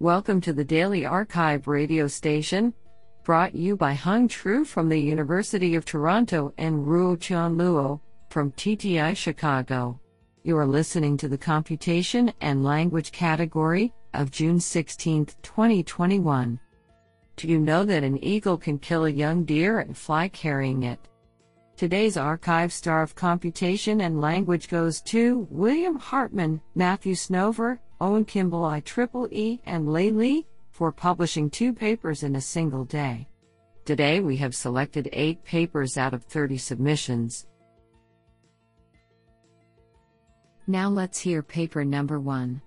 Welcome to the Daily arXiv radio station, brought you by Hung Tru from the University of Toronto and Ruotian Luo from TTI Chicago. You are listening to the Computation and Language category of June 16, 2021. Do you know that an eagle can kill a young deer and fly carrying it? Today's arXiv star of computation and language goes to William Hartman, Matthew Snover, Owen Kimball IEEE, and Li for publishing two papers in a single day. Today we have selected eight papers out of 30 submissions. Now let's hear paper number one.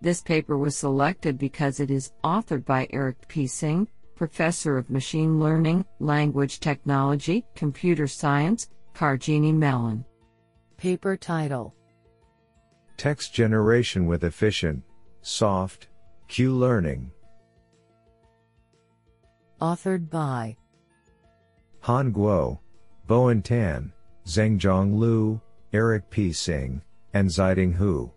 This paper was selected because it is authored by Eric P. Xing, Professor of Machine Learning, Language Technology, Computer Science, Carnegie Mellon. Paper title Text generation with efficient, soft, Q learning. Authored by Han Guo, Bowen Tan, Zhengzhong Liu, Eric P. Xing, and Zhiting Hu.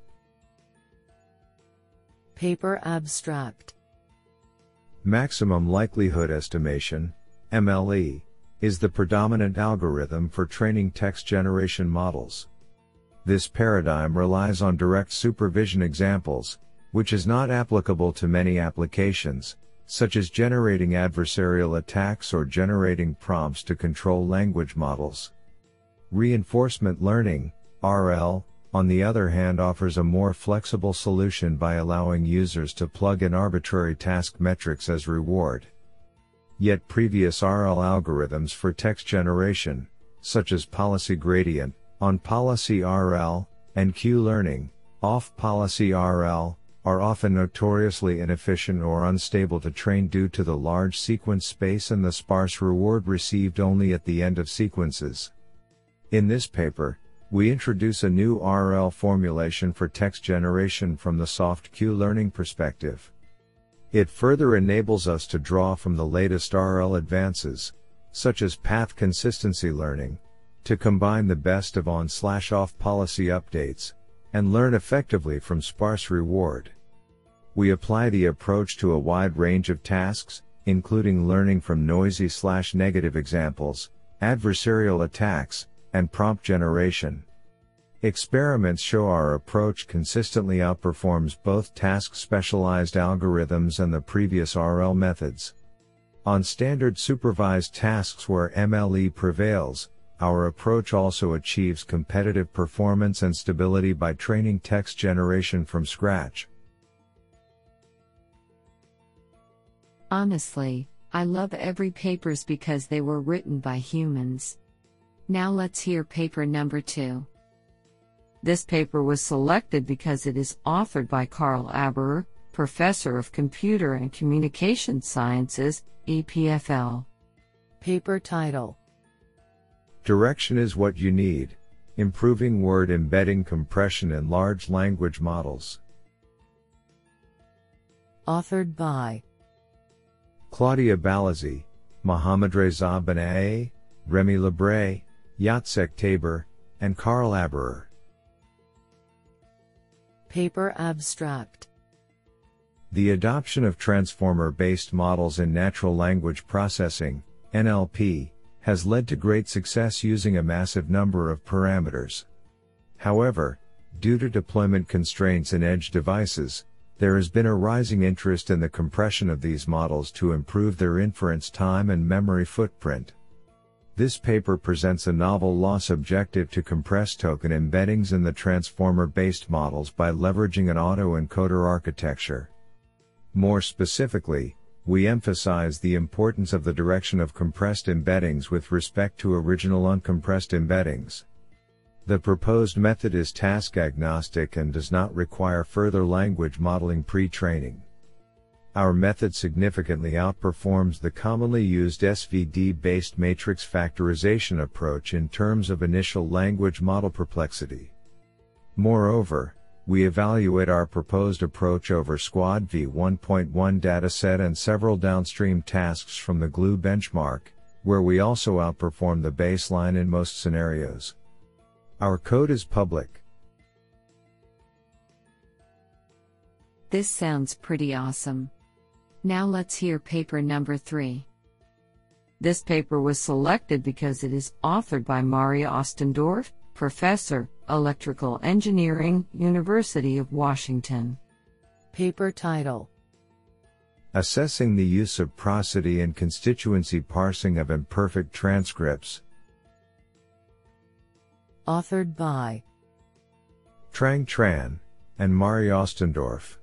Paper abstract Maximum likelihood estimation, MLE, is the predominant algorithm for training text generation models. This paradigm relies on direct supervision examples, which is not applicable to many applications, such as generating adversarial attacks or generating prompts to control language models. Reinforcement learning, RL, on the other hand offers a more flexible solution by allowing users to plug in arbitrary task metrics as reward. Yet previous RL algorithms for text generation, such as policy gradient, on policy RL, and Q learning, off policy RL, are often notoriously inefficient or unstable to train due to the large sequence space and the sparse reward received only at the end of sequences. In this paper, we introduce a new RL formulation for text generation from the soft Q learning perspective. It further enables us to draw from the latest RL advances, such as path consistency learning, to combine the best of on slash off policy updates, and learn effectively from sparse reward. We apply the approach to a wide range of tasks, including learning from noisy slash negative examples, adversarial attacks, and prompt generation. Experiments show our approach consistently outperforms both task specialized algorithms and the previous RL methods. On standard supervised tasks where MLE prevails, our approach also achieves competitive performance and stability by training text generation from scratch. Honestly, I love every papers because they were written by humans. Now let's hear paper number 2. This paper was selected because it is authored by Karl Aberer, Professor of Computer and Communication Sciences, EPFL. Paper title Direction is what you need. Improving word embedding compression in large language models. Authored by Klaudia Bałazy, Mohammad Reza Banaei, Rémi Lebret, Jacek Tabor, and Karl Aberer. Paper abstract The adoption of transformer based models in natural language processing, NLP, has led to great success using a massive number of parameters. However, due to deployment constraints in edge devices, there has been a rising interest in the compression of these models to improve their inference time and memory footprint. This paper presents a novel loss objective to compress token embeddings in the transformer based models by leveraging an autoencoder architecture. More specifically, we emphasize the importance of the direction of compressed embeddings with respect to original uncompressed embeddings. The proposed method is task agnostic and does not require further language modeling pre-training. Our method significantly outperforms the commonly used SVD-based matrix factorization approach in terms of initial language model perplexity. Moreover, we evaluate our proposed approach over SQuAD v1.1 dataset and several downstream tasks from the GLUE benchmark, where we also outperform the baseline in most scenarios. Our code is public. This sounds pretty awesome. Now let's hear paper number 3. This paper was selected because it is authored by Mari Ostendorf, Professor, Electrical Engineering, University of Washington. Paper title Assessing the use of prosody and constituency parsing of imperfect transcripts. Authored by Trang Tran and Mari Ostendorf.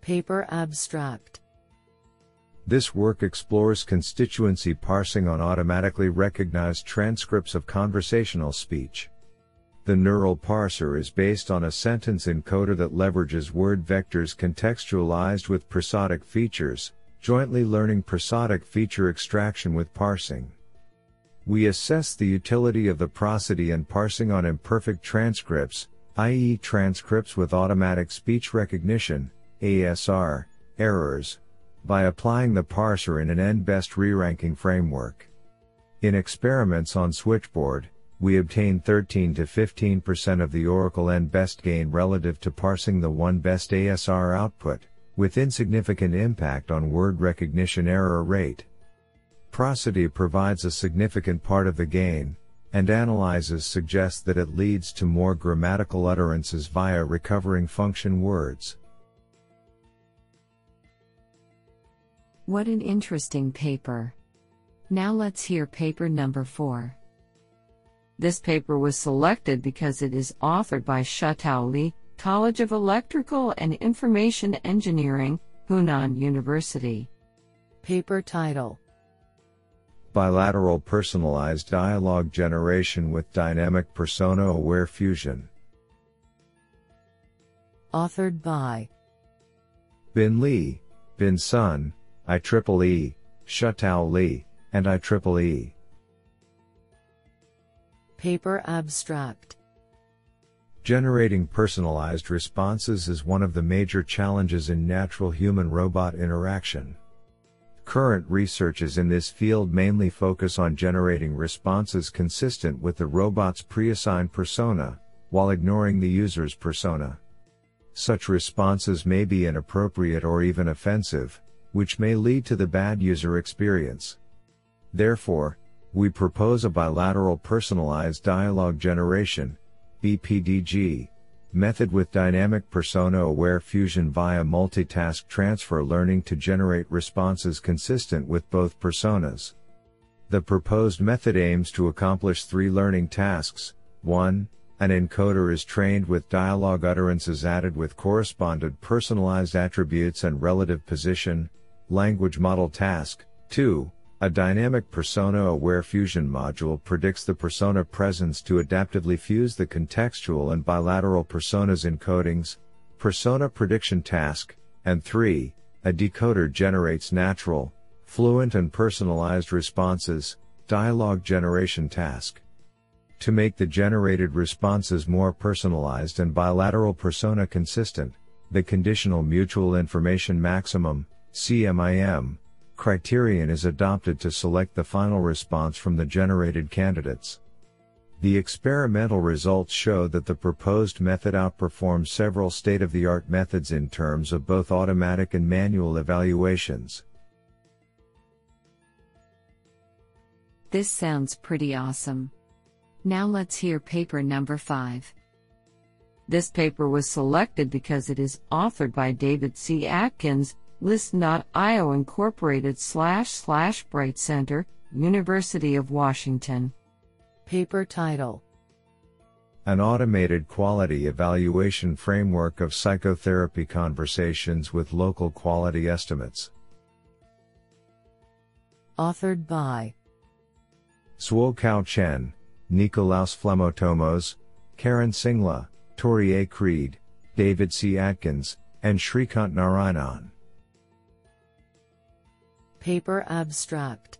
Paper abstract This work explores constituency parsing on automatically recognized transcripts of conversational speech. The neural parser is based on a sentence encoder that leverages word vectors contextualized with prosodic features, jointly learning prosodic feature extraction with parsing. We assess the utility of the prosody and parsing on imperfect transcripts, i.e., transcripts with automatic speech recognition, ASR, errors, by applying the parser in an N-best re-ranking framework. In experiments on Switchboard, we obtain 13 to 15% of the Oracle N best gain relative to parsing the one best ASR output, with insignificant impact on word recognition error rate. Prosody provides a significant part of the gain, and analyses suggest that it leads to more grammatical utterances via recovering function words. What an interesting paper. Now let's hear paper number 4. This paper was selected because it is authored by Shutao Li, College of Electrical and Information Engineering, Hunan University. Paper title Bilateral Personalized Dialogue Generation with Dynamic Persona Aware Fusion. Authored by Bin Li, Bin Sun, IEEE, Shutao Li, and IEEE. Paper abstract Generating personalized responses is one of the major challenges in natural human robot interaction. Current researches in this field mainly focus on generating responses consistent with the robot's pre-assigned persona, while ignoring the user's persona. Such responses may be inappropriate or even offensive, which may lead to the bad user experience. Therefore, we propose a bilateral personalized dialogue generation, BPDG, method with dynamic persona aware fusion via multitask transfer learning to generate responses consistent with both personas. The proposed method aims to accomplish three learning tasks. 1. An encoder is trained with dialogue utterances added with corresponded personalized attributes and relative position, language model task. 2. A dynamic persona-aware fusion module predicts the persona presence to adaptively fuse the contextual and bilateral personas encodings, persona prediction task, and 3. A decoder generates natural, fluent and personalized responses, dialogue generation task. To make the generated responses more personalized and bilateral persona consistent, the conditional mutual information maximum, CMIM, criterion is adopted to select the final response from the generated candidates. The experimental results show that the proposed method outperforms several state-of-the-art methods in terms of both automatic and manual evaluations. This sounds pretty awesome. Now let's hear paper number 5. This paper was selected because it is authored by David C. Atkins, Lyssn.io Incorporated slash slash Bright Center, University of Washington. Paper title An automated quality evaluation framework of psychotherapy conversations with local quality estimates. Authored by Suo Kao Chen, Nikolaos Flemotomos, Karan Singla, Torrey A. Creed, David C. Atkins, and Shrikanth Narayanan. Paper abstract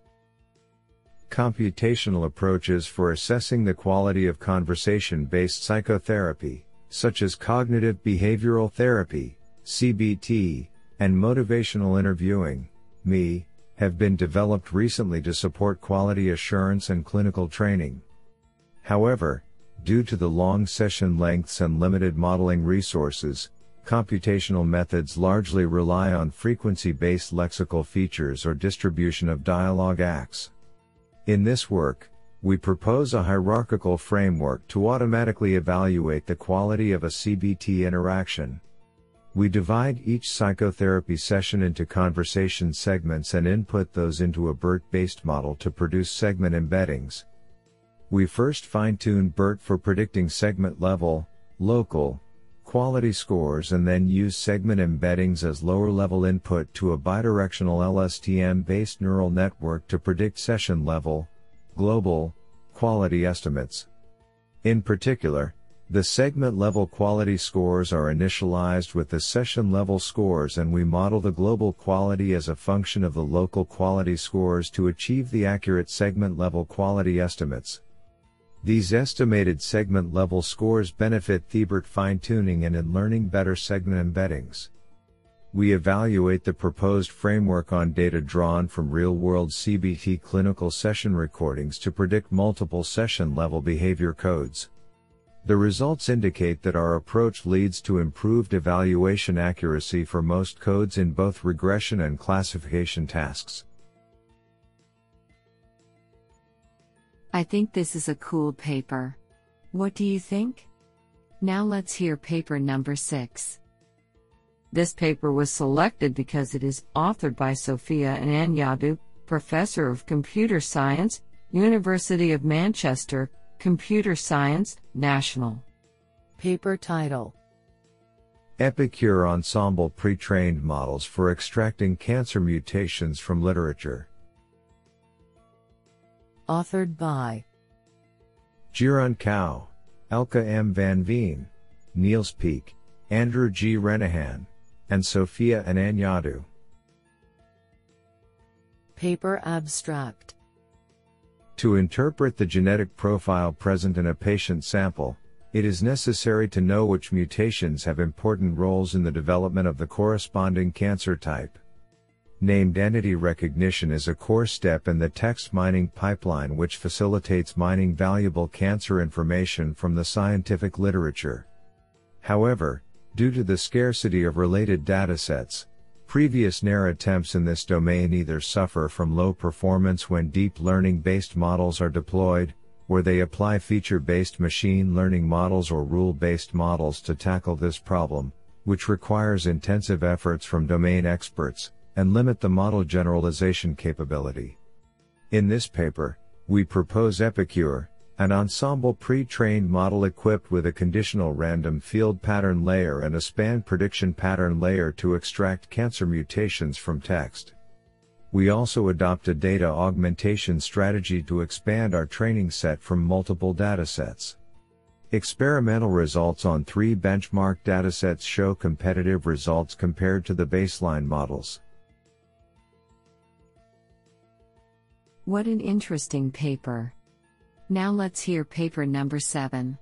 Computational approaches for assessing the quality of conversation based psychotherapy, such as cognitive behavioral therapy, CBT, and motivational interviewing, MI, have been developed recently to support quality assurance and clinical training. However, due to the long session lengths and limited modeling resources, computational methods largely rely on frequency based lexical features or distribution of dialogue acts. In this work, we propose a hierarchical framework to automatically evaluate the quality of a CBT interaction. We divide each psychotherapy session into conversation segments and input those into a BERT based model to produce segment embeddings. We first fine tune BERT for predicting segment level, local, quality scores and then use segment embeddings as lower level input to a bidirectional LSTM based neural network to predict session level, global, quality estimates. In particular, the segment level quality scores are initialized with the session level scores and we model the global quality as a function of the local quality scores to achieve the accurate segment level quality estimates. These estimated segment level scores benefit the BERT fine tuning and in learning better segment embeddings. We evaluate the proposed framework on data drawn from real world CBT clinical session recordings to predict multiple session level behavior codes. The results indicate that our approach leads to improved evaluation accuracy for most codes in both regression and classification tasks. I think this is a cool paper. What do you think? Now let's hear paper number 6. This paper was selected because it is authored by Sophia Ananiadou, Professor of Computer Science, University of Manchester, Computer Science, National. Paper title Epicure Ensemble Pre trained models for extracting cancer mutations from literature. Authored by Jiarun Cao, Elke M. Van Veen, Niels Peek, Andrew G. Renehan, and Sophia Ananiadou. Paper Abstract To interpret the genetic profile present in a patient sample, it is necessary to know which mutations have important roles in the development of the corresponding cancer type. Named entity recognition is a core step in the text mining pipeline which facilitates mining valuable cancer information from the scientific literature. However, due to the scarcity of related datasets, Previous NER attempts in this domain either suffer from low performance when deep learning based models are deployed, or they apply feature based machine learning models or rule based models to tackle this problem, which requires intensive efforts from domain experts, and limit the model generalization capability. In this paper, we propose Epicure, an ensemble pre-trained model equipped with a conditional random field pattern layer and a span prediction pattern layer to extract cancer mutations from text. We also adopt a data augmentation strategy to expand our training set from multiple datasets. Experimental results on three benchmark datasets show competitive results compared to the baseline models. What an interesting paper. Now let's hear paper number 7.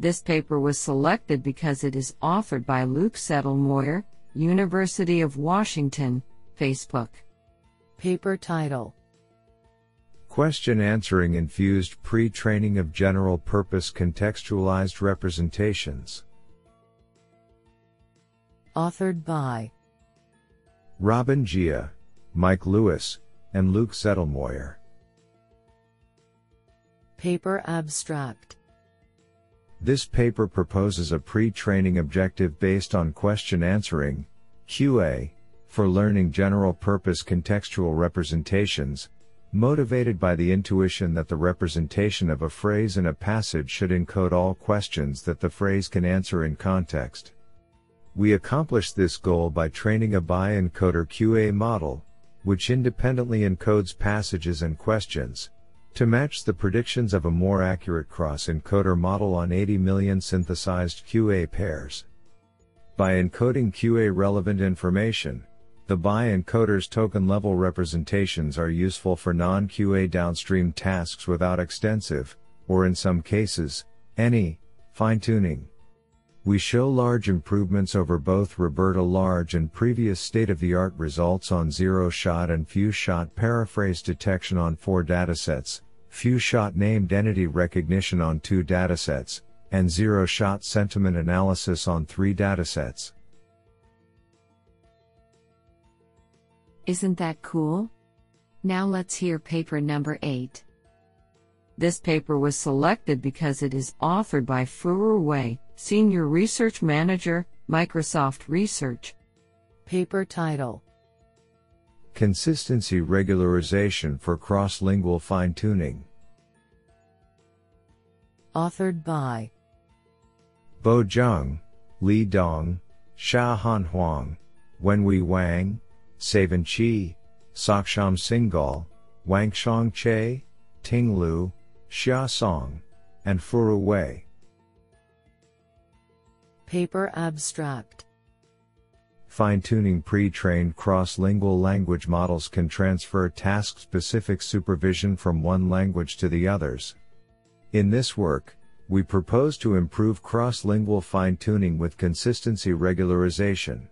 This paper was selected because it is authored by Luke Zettlemoyer, University of Washington, Facebook. Paper title Question answering infused pre training of general purpose contextualized representations. Authored by Robin Jia, Mike Lewis, and Luke Zettlemoyer. Paper Abstract This paper proposes a pre-training objective based on question answering, QA, for learning general purpose contextual representations, motivated by the intuition that the representation of a phrase in a passage should encode all questions that the phrase can answer in context. We accomplish this goal by training a bi-encoder QA model, which independently encodes passages and questions, to match the predictions of a more accurate cross-encoder model on 80 million synthesized QA pairs. By encoding QA relevant information, the bi-encoder's token level representations are useful for non-QA downstream tasks without extensive, or in some cases, any, fine-tuning. We show large improvements over both RoBERTa Large and previous state-of-the-art results on zero-shot and few-shot paraphrase detection on four datasets, few-shot named entity recognition on two datasets, and zero shot sentiment analysis on three datasets. Isn't that cool? Now let's hear paper number 8. This paper was selected because it is authored by Furu Wei, Senior Research Manager, Microsoft Research. Paper title Consistency regularization for cross-lingual fine-tuning. Authored by Bo Zheng, Li Dong, Shaohan Huang, Wenhui Wang, Savan Qi, Saksham Singhal, Wanxiang Che, Ting Liu, Xia Song, and Furu Wei. Paper abstract Fine-tuning pre-trained cross-lingual language models can transfer task-specific supervision from one language to the others. In this work, we propose to improve cross-lingual fine-tuning with consistency regularization.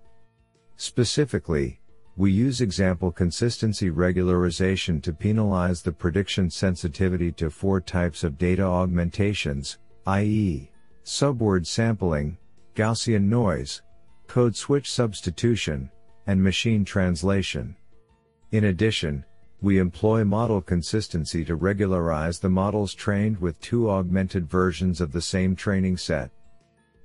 Specifically, we use example consistency regularization to penalize the prediction sensitivity to four types of data augmentations, i.e., subword sampling, Gaussian noise, code switch substitution, and machine translation. In addition, we employ model consistency to regularize the models trained with two augmented versions of the same training set.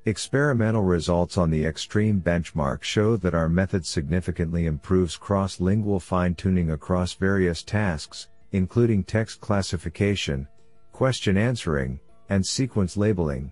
Experimental results on the XTREME benchmark show that our method significantly improves cross-lingual fine-tuning across various tasks, including text classification, question answering, and sequence labeling.